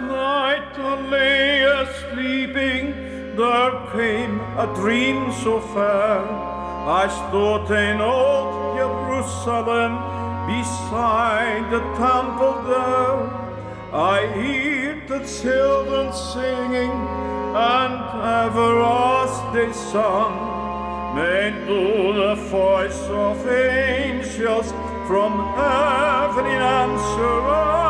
night I lay sleeping, there came a dream so fair. I stood in old Jerusalem beside the temple there. I heard the children singing, and ever as they sung, made to the voice of angels from heaven in answering,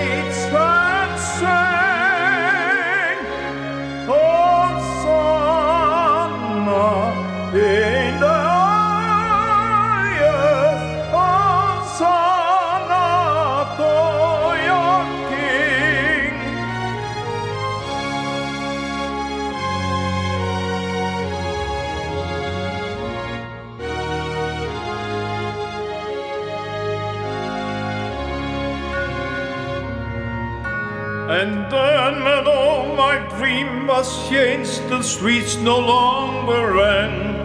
And then when all my dream was changed, the streets no longer ran.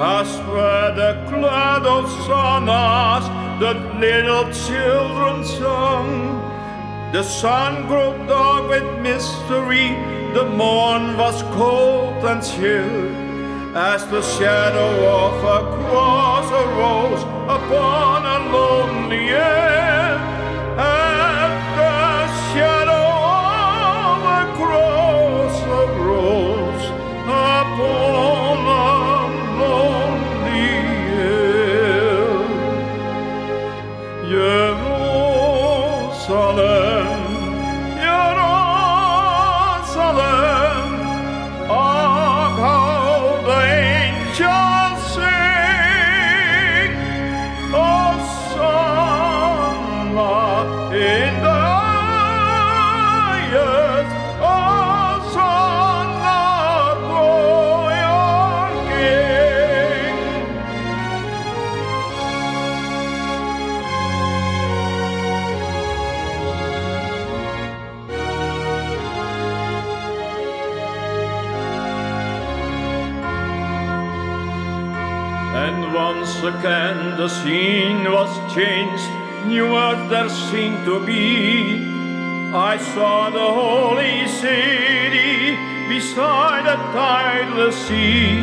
As were the cloud of sonas that little children sung. The sun grew dark with mystery, the morn was cold and chill. As the shadow of a cross arose upon a lonely hill, And once again the scene was changed, new earth there seemed to be. I saw the holy city beside a tideless sea.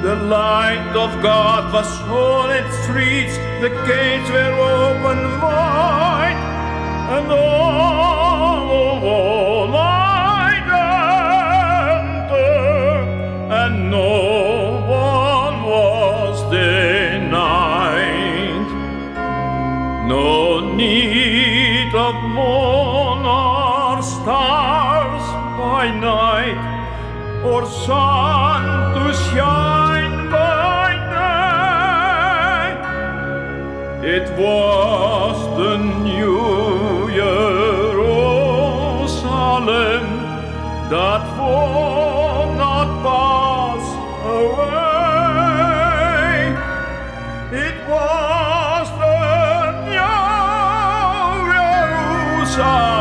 The light of God was on its streets, the gates were open wide, and all, of moon or stars by night, or sun to shine by day. It was the new Jerusalem that will not pass away. It was. Oh.